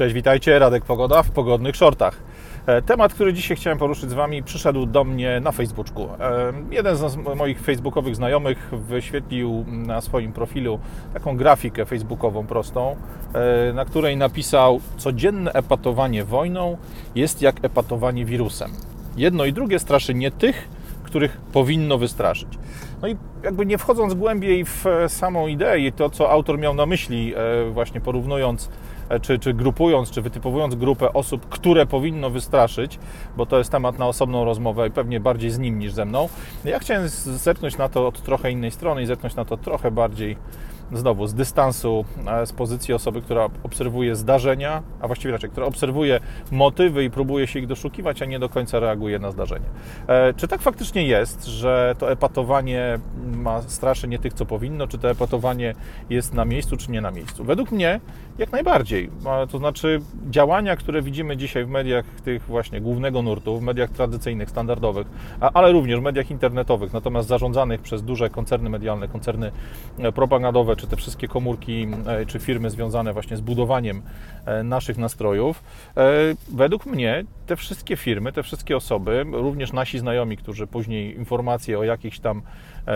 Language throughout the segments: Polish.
Cześć, witajcie, Radek Pogoda w pogodnych shortach. E, temat, który dzisiaj chciałem poruszyć z Wami, przyszedł do mnie na Facebooku. E, jeden z moich facebookowych znajomych wyświetlił na swoim profilu taką grafikę facebookową prostą, e, na której napisał: Codzienne epatowanie wojną jest jak epatowanie wirusem. Jedno i drugie straszy nie tych, których powinno wystraszyć. No i jakby nie wchodząc głębiej w samą ideę i to, co autor miał na myśli, właśnie porównując czy, czy grupując, czy wytypowując grupę osób, które powinno wystraszyć, bo to jest temat na osobną rozmowę i pewnie bardziej z nim niż ze mną. Ja chciałem zerknąć na to od trochę innej strony i zerknąć na to trochę bardziej znowu z dystansu, e, z pozycji osoby, która obserwuje zdarzenia, a właściwie raczej, która obserwuje motywy i próbuje się ich doszukiwać, a nie do końca reaguje na zdarzenie. E, czy tak faktycznie jest, że to epatowanie ma straszy nie tych, co powinno, czy to epatowanie jest na miejscu, czy nie na miejscu? Według mnie jak najbardziej. To znaczy działania, które widzimy dzisiaj w mediach tych właśnie głównego nurtu, w mediach tradycyjnych, standardowych, ale również w mediach internetowych, natomiast zarządzanych przez duże koncerny medialne, koncerny e, propagandowe, czy te wszystkie komórki, e, czy firmy związane właśnie z budowaniem e, naszych nastrojów. Według mnie te wszystkie firmy, te wszystkie osoby, również nasi znajomi, którzy później informacje o jakichś tam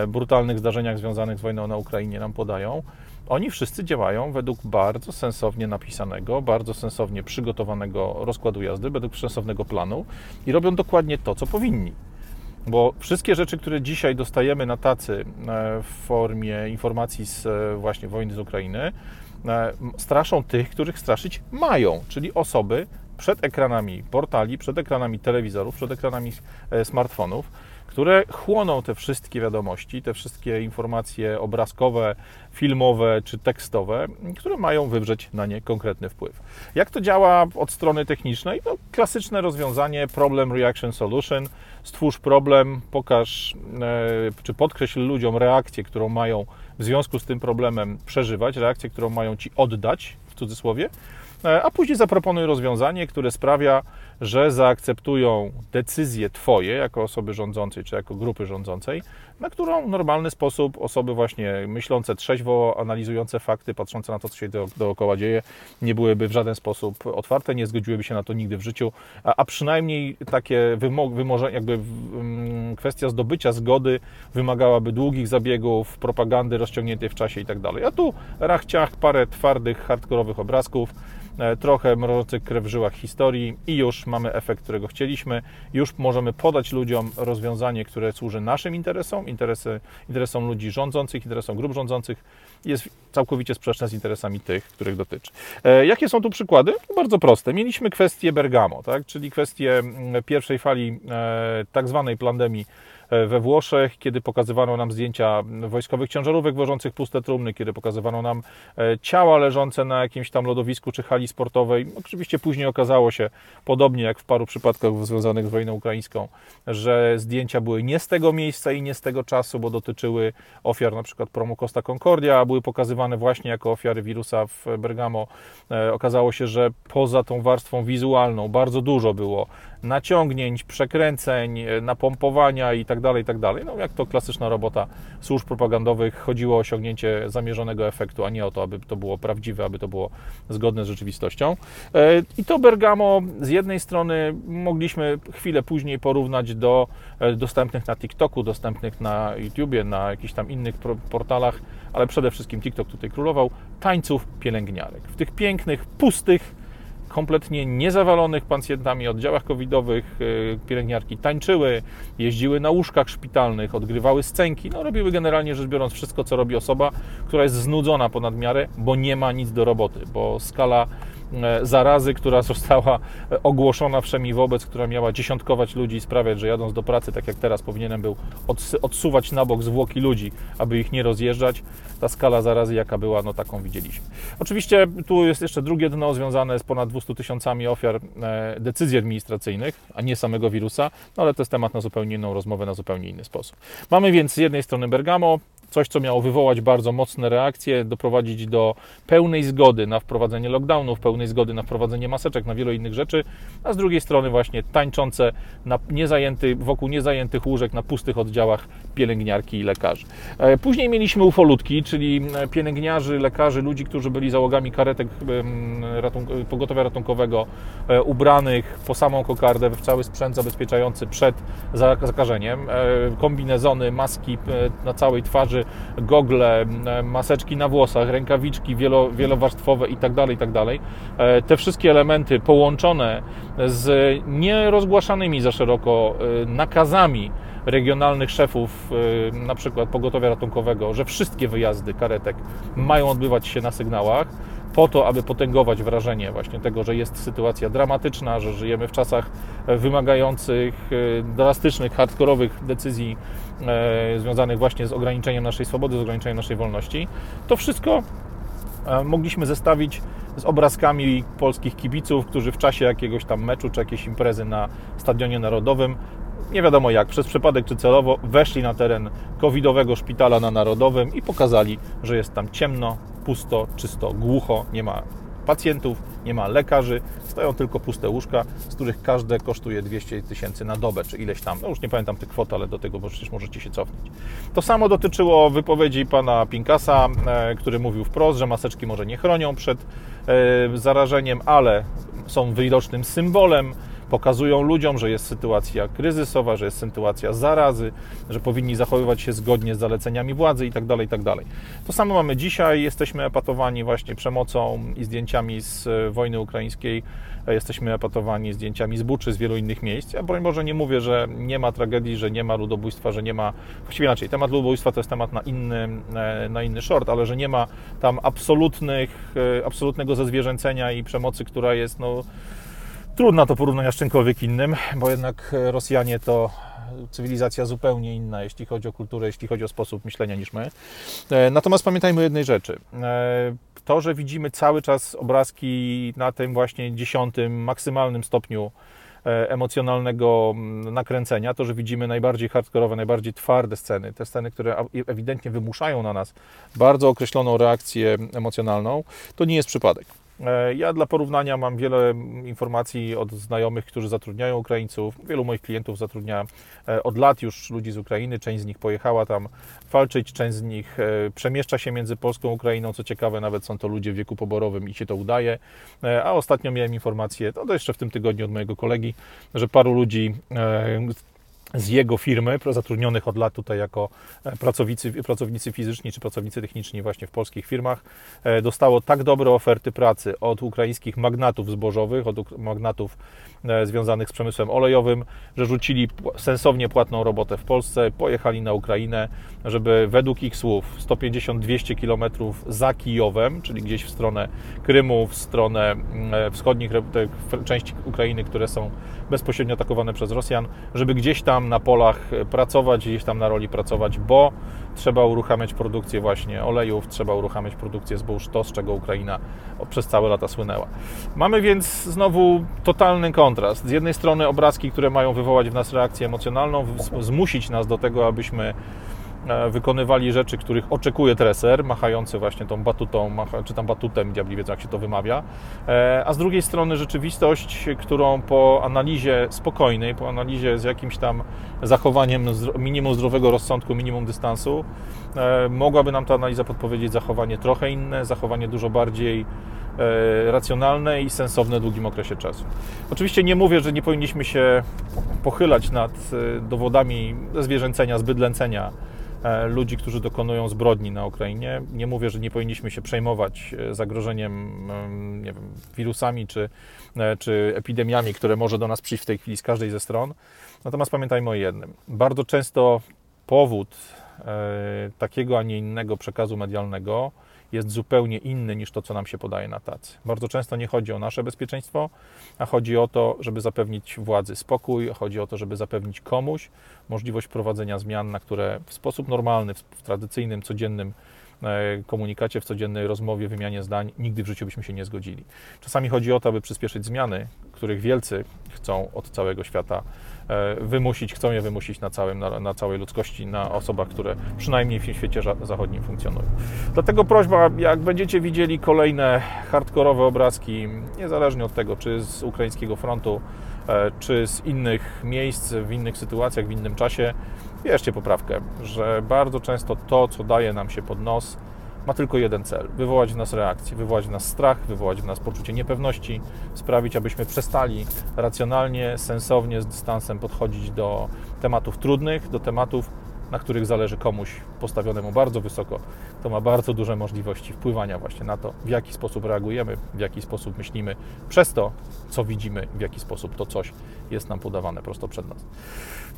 brutalnych zdarzeniach związanych z wojną na Ukrainie nam podają, oni wszyscy działają według bardzo sensownie napisanego, bardzo sensownie przygotowanego rozkładu jazdy, według sensownego planu i robią dokładnie to, co powinni. Bo wszystkie rzeczy, które dzisiaj dostajemy na tacy e, w formie informacji z e, właśnie wojny z Ukrainy, e, straszą tych, których straszyć mają, czyli osoby przed ekranami portali, przed ekranami telewizorów, przed ekranami smartfonów, które chłoną te wszystkie wiadomości, te wszystkie informacje obrazkowe, filmowe czy tekstowe, które mają wywrzeć na nie konkretny wpływ. Jak to działa od strony technicznej? No, klasyczne rozwiązanie problem reaction solution. Stwórz problem, pokaż e, czy podkreśl ludziom reakcję, którą mają w związku z tym problemem przeżywać, reakcję, którą mają ci oddać w cudzysłowie E, a później zaproponuj rozwiązanie, które sprawia, że zaakceptują decyzję Twoje jako osoby rządzącej czy jako grupy rządzącej, na którą w normalny sposób osoby właśnie myślące trzeźwo, analizujące fakty, patrzące na to, co się do, dookoła dzieje, nie byłyby w żaden sposób otwarte, nie zgodziłyby się na to nigdy w życiu, a, a przynajmniej takie wymożenie, jakby kwestia zdobycia zgody wymagałaby długich zabiegów, propagandy rozciągniętej w czasie i tak dalej. A tu rachciach, parę twardych, hardkorowych obrazków, E, trochę mrożących krew w żyłach historii i już mamy efekt, którego chcieliśmy. Już możemy podać ludziom rozwiązanie, które służy naszym interesom, interesy, interesom ludzi rządzących, interesom grup rządzących. Jest całkowicie sprzeczne z interesami tych, których dotyczy. E, jakie są tu przykłady? Bardzo proste. Mieliśmy kwestię Bergamo, tak? czyli kwestię mm, pierwszej fali e, tak zwanej pandemii we Włoszech, kiedy pokazywano nam zdjęcia wojskowych ciężarówek wożących puste trumny, kiedy pokazywano nam e, ciała leżące na jakimś tam lodowisku czy hali sportowej. Oczywiście później okazało się, podobnie jak w paru przypadkach związanych z wojną ukraińską, że zdjęcia były nie z tego miejsca i nie z tego czasu, bo dotyczyły ofiar na przykład promu Costa Concordia, a były pokazywane właśnie jako ofiary wirusa w Bergamo. E, okazało się, że poza tą warstwą wizualną bardzo dużo było naciągnięć, przekręceń, napompowania i tak dalej, i tak. No jak to klasyczna robota służb propagandowych, chodziło o osiągnięcie zamierzonego efektu, a nie o to, aby to było prawdziwe, aby to było zgodne z rzeczywistością. E, I to Bergamo z jednej strony mogliśmy chwilę później porównać do e, dostępnych na TikToku, dostępnych na YouTubie, na jakichś tam innych portalach, ale przede wszystkim TikTok tutaj królował, tańców pielęgniarek. W tych pięknych, pustych, kompletnie niezawalonych pacjentami oddziałach covidowych y, pielęgniarki tańczyły, jeździły na łóżkach szpitalnych, odgrywały scenki, no robiły generalnie rzecz biorąc wszystko, co robi osoba, która jest znudzona ponad miarę, bo nie ma nic do roboty, bo skala zarazy, która została e, ogłoszona wszemi wobec, która miała dziesiątkować ludzi i sprawiać, że jadąc do pracy, tak jak teraz powinienem był odsuwać na bok zwłoki ludzi, aby ich nie rozjeżdżać. Ta skala zarazy, jaka była, no taką widzieliśmy. Oczywiście tu jest jeszcze drugie dno związane z ponad 200 tysiącami ofiar e, decyzji administracyjnych, a nie samego wirusa, no ale to jest temat na zupełnie inną rozmowę, na zupełnie inny sposób. Mamy więc z jednej strony Bergamo, coś, co miało wywołać bardzo mocne reakcje, doprowadzić do pełnej zgody na wprowadzenie lockdownów, pełnej zgody na wprowadzenie maseczek, na wiele innych rzeczy, a z drugiej strony właśnie tańczące na niezajęty, wokół niezajętych łóżek na pustych oddziałach pielęgniarki i lekarzy. E, później mieliśmy ufolutki, czyli e, pielęgniarzy, lekarzy, ludzi, którzy byli załogami karetek ratunk pogotowia ratunkowego, ubranych po samą kokardę w cały sprzęt zabezpieczający przed zakażeniem, kombinezony, maski na całej twarzy, gogle, maseczki na włosach, rękawiczki wielo, wielowarstwowe itd., tak itd. Tak te wszystkie elementy połączone z nierozgłaszanymi za szeroko nakazami regionalnych szefów, y, na przykład pogotowia ratunkowego, że wszystkie wyjazdy karetek mają odbywać się na sygnałach, po to, aby potęgować wrażenie właśnie tego, że jest sytuacja dramatyczna, że żyjemy w czasach wymagających y, drastycznych, hardkorowych decyzji y, związanych właśnie z ograniczeniem naszej swobody, z ograniczeniem naszej wolności. To wszystko mogliśmy zestawić z obrazkami polskich kibiców, którzy w czasie jakiegoś tam meczu czy jakiejś imprezy na Stadionie Narodowym nie wiadomo jak, przez przypadek czy celowo, weszli na teren covidowego szpitala na Narodowym i pokazali, że jest tam ciemno, pusto, czysto, głucho, nie ma pacjentów, nie ma lekarzy, stoją tylko puste łóżka, z których każde kosztuje 200 tysięcy na dobę, czy ileś tam. No już nie pamiętam tych kwot, ale do tego przecież możecie się cofnąć. To samo dotyczyło wypowiedzi pana Pinkasa, e, który mówił wprost, że maseczki może nie chronią przed e, zarażeniem, ale są widocznym symbolem pokazują ludziom, że jest sytuacja kryzysowa, że jest sytuacja zarazy, że powinni zachowywać się zgodnie z zaleceniami władzy itd. Tak itd. Tak to samo mamy dzisiaj. Jesteśmy epatowani właśnie przemocą i zdjęciami z e, wojny ukraińskiej. Jesteśmy epatowani zdjęciami z Buczy, z wielu innych miejsc. Ja broń Boże nie mówię, że nie ma tragedii, że nie ma ludobójstwa, że nie ma... Właściwie inaczej, temat ludobójstwa to jest temat na inny, e, na inny short, ale że nie ma tam absolutnych, e, absolutnego zezwierzęcenia i przemocy, która jest no, Trudno to porównania z czymkolwiek innym, bo jednak Rosjanie to cywilizacja zupełnie inna, jeśli chodzi o kulturę, jeśli chodzi o sposób myślenia niż my. E, natomiast pamiętajmy jednej rzeczy. E, to, że widzimy cały czas obrazki na tym właśnie dziesiątym, maksymalnym stopniu e, emocjonalnego mm, nakręcenia, to, że widzimy najbardziej hardkorowe, najbardziej twarde sceny, te sceny, które ewidentnie wymuszają na nas bardzo określoną reakcję emocjonalną, to nie jest przypadek. E, ja dla porównania mam wiele informacji od znajomych, którzy zatrudniają Ukraińców. Wielu moich klientów zatrudnia e, od lat już ludzi z Ukrainy. Część z nich pojechała tam walczyć, część z nich e, przemieszcza się między Polską a Ukrainą. Co ciekawe, nawet są to ludzie w wieku poborowym i się to udaje. A ostatnio miałem informację, to jeszcze w tym tygodniu od mojego kolegi, że paru ludzi z jego firmy, zatrudnionych od lat tutaj jako e, pracownicy, pracownicy fizyczni czy pracownicy techniczni właśnie w polskich firmach, e, dostało tak dobre oferty pracy od ukraińskich magnatów zbożowych, od magnatów e, związanych z przemysłem olejowym, że rzucili sensownie płatną robotę w Polsce, pojechali na Ukrainę, żeby według ich słów 150-200 km za Kijowem, czyli gdzieś w stronę Krymu, w stronę wschodnich części Ukrainy, które są bezpośrednio atakowane przez Rosjan, żeby gdzieś tam na polach pracować, gdzieś tam na roli pracować, bo trzeba uruchamiać produkcję właśnie olejów, trzeba uruchamiać produkcję zbóż, to z czego Ukraina przez całe lata słynęła. Mamy więc znowu totalny kontrast. Z jednej strony obrazki, które mają wywołać w nas reakcję emocjonalną, zmusić nas do tego, abyśmy wykonywali rzeczy, których oczekuje treser, machający właśnie tą batutą, czy tam batutem, diabli wiedzą jak się to wymawia, e, a z drugiej strony rzeczywistość, którą po analizie spokojnej, po analizie z jakimś tam zachowaniem minimum zdrowego rozsądku, minimum dystansu, e, mogłaby nam ta analiza podpowiedzieć zachowanie trochę inne, zachowanie dużo bardziej racjonalne i sensowne w długim okresie czasu. Oczywiście nie mówię, że nie powinniśmy się pochylać nad dowodami zwierzęcenia, zbydlęcenia E, ludzi, którzy dokonują zbrodni na Ukrainie. Nie mówię, że nie powinniśmy się przejmować e, zagrożeniem nie wiem, wirusami czy, e, czy epidemiami, które może do nas przyjść w tej chwili z każdej ze stron. Natomiast pamiętajmy o jednym. Bardzo często powód takiego, a nie innego przekazu medialnego jest zupełnie inny niż to, co nam się podaje na tacy. Bardzo często nie chodzi o nasze bezpieczeństwo, a chodzi o to, żeby zapewnić władzy spokój, chodzi o to, żeby zapewnić komuś możliwość prowadzenia zmian, na które w sposób normalny, w tradycyjnym, codziennym komunikacie, w codziennej rozmowie, wymianie zdań, nigdy w życiu byśmy się nie zgodzili. Czasami chodzi o to, aby przyspieszyć zmiany, których wielcy chcą od całego świata E, wymusić, chcą je wymusić na, całym, na, na, całej ludzkości, na osobach, które przynajmniej w świecie zachodnim funkcjonują. Dlatego prośba, jak będziecie widzieli kolejne hardkorowe obrazki, niezależnie od tego, czy z ukraińskiego frontu, e, czy z innych miejsc, w innych sytuacjach, w innym czasie, bierzcie poprawkę, że bardzo często to, co daje nam się pod nos, ma tylko jeden cel: wywołać w nas reakcję, wywołać w nas strach, wywołać w nas poczucie niepewności, sprawić, abyśmy przestali racjonalnie, sensownie, z dystansem podchodzić do tematów trudnych, do tematów, na których zależy komuś postawionemu bardzo wysoko, to ma bardzo duże możliwości wpływania właśnie na to, w jaki sposób reagujemy, w jaki sposób myślimy, przez to, co widzimy, w jaki sposób to coś jest nam podawane prosto przed nas.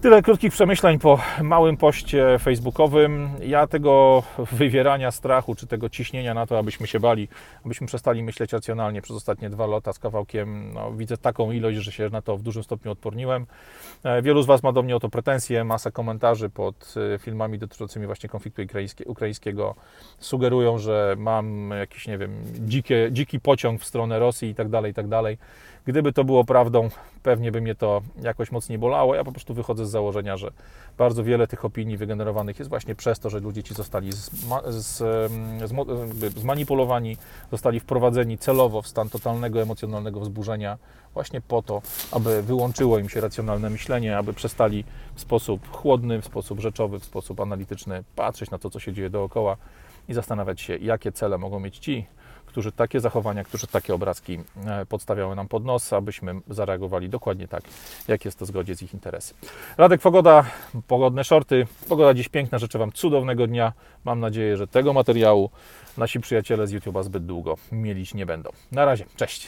Tyle krótkich przemyśleń po małym poście facebookowym. Ja tego wywierania strachu, czy tego ciśnienia na to, abyśmy się bali, abyśmy przestali myśleć racjonalnie przez ostatnie dwa lata z kawałkiem, no, widzę taką ilość, że się na to w dużym stopniu odporniłem. E, wielu z Was ma do mnie o to pretensje, masę komentarzy pod e, filmami dotyczącymi właśnie konfliktu ukraińskiego. Sugerują, że mam jakiś, nie wiem, dzikie, dziki pociąg w stronę Rosji i tak dalej, i tak dalej. Gdyby to było prawdą, pewnie by mnie to jakoś mocniej bolało. Ja po prostu wychodzę z założenia, że bardzo wiele tych opinii wygenerowanych jest właśnie przez to, że ludzie ci zostali zmanipulowani, zostali wprowadzeni celowo w stan totalnego emocjonalnego wzburzenia, właśnie po to, aby wyłączyło im się racjonalne myślenie, aby przestali w sposób chłodny, w sposób rzeczowy, w sposób analityczny patrzeć na to, co się dzieje dookoła i zastanawiać się, jakie cele mogą mieć ci, którzy takie zachowania, którzy takie obrazki e, podstawiały nam pod nos, abyśmy zareagowali dokładnie tak, jak jest to w zgodzie z ich interesem. Radek Pogoda, pogodne shorty. Pogoda dziś piękna, życzę Wam cudownego dnia. Mam nadzieję, że tego materiału nasi przyjaciele z YouTube'a zbyt długo mielić nie będą. Na razie, cześć!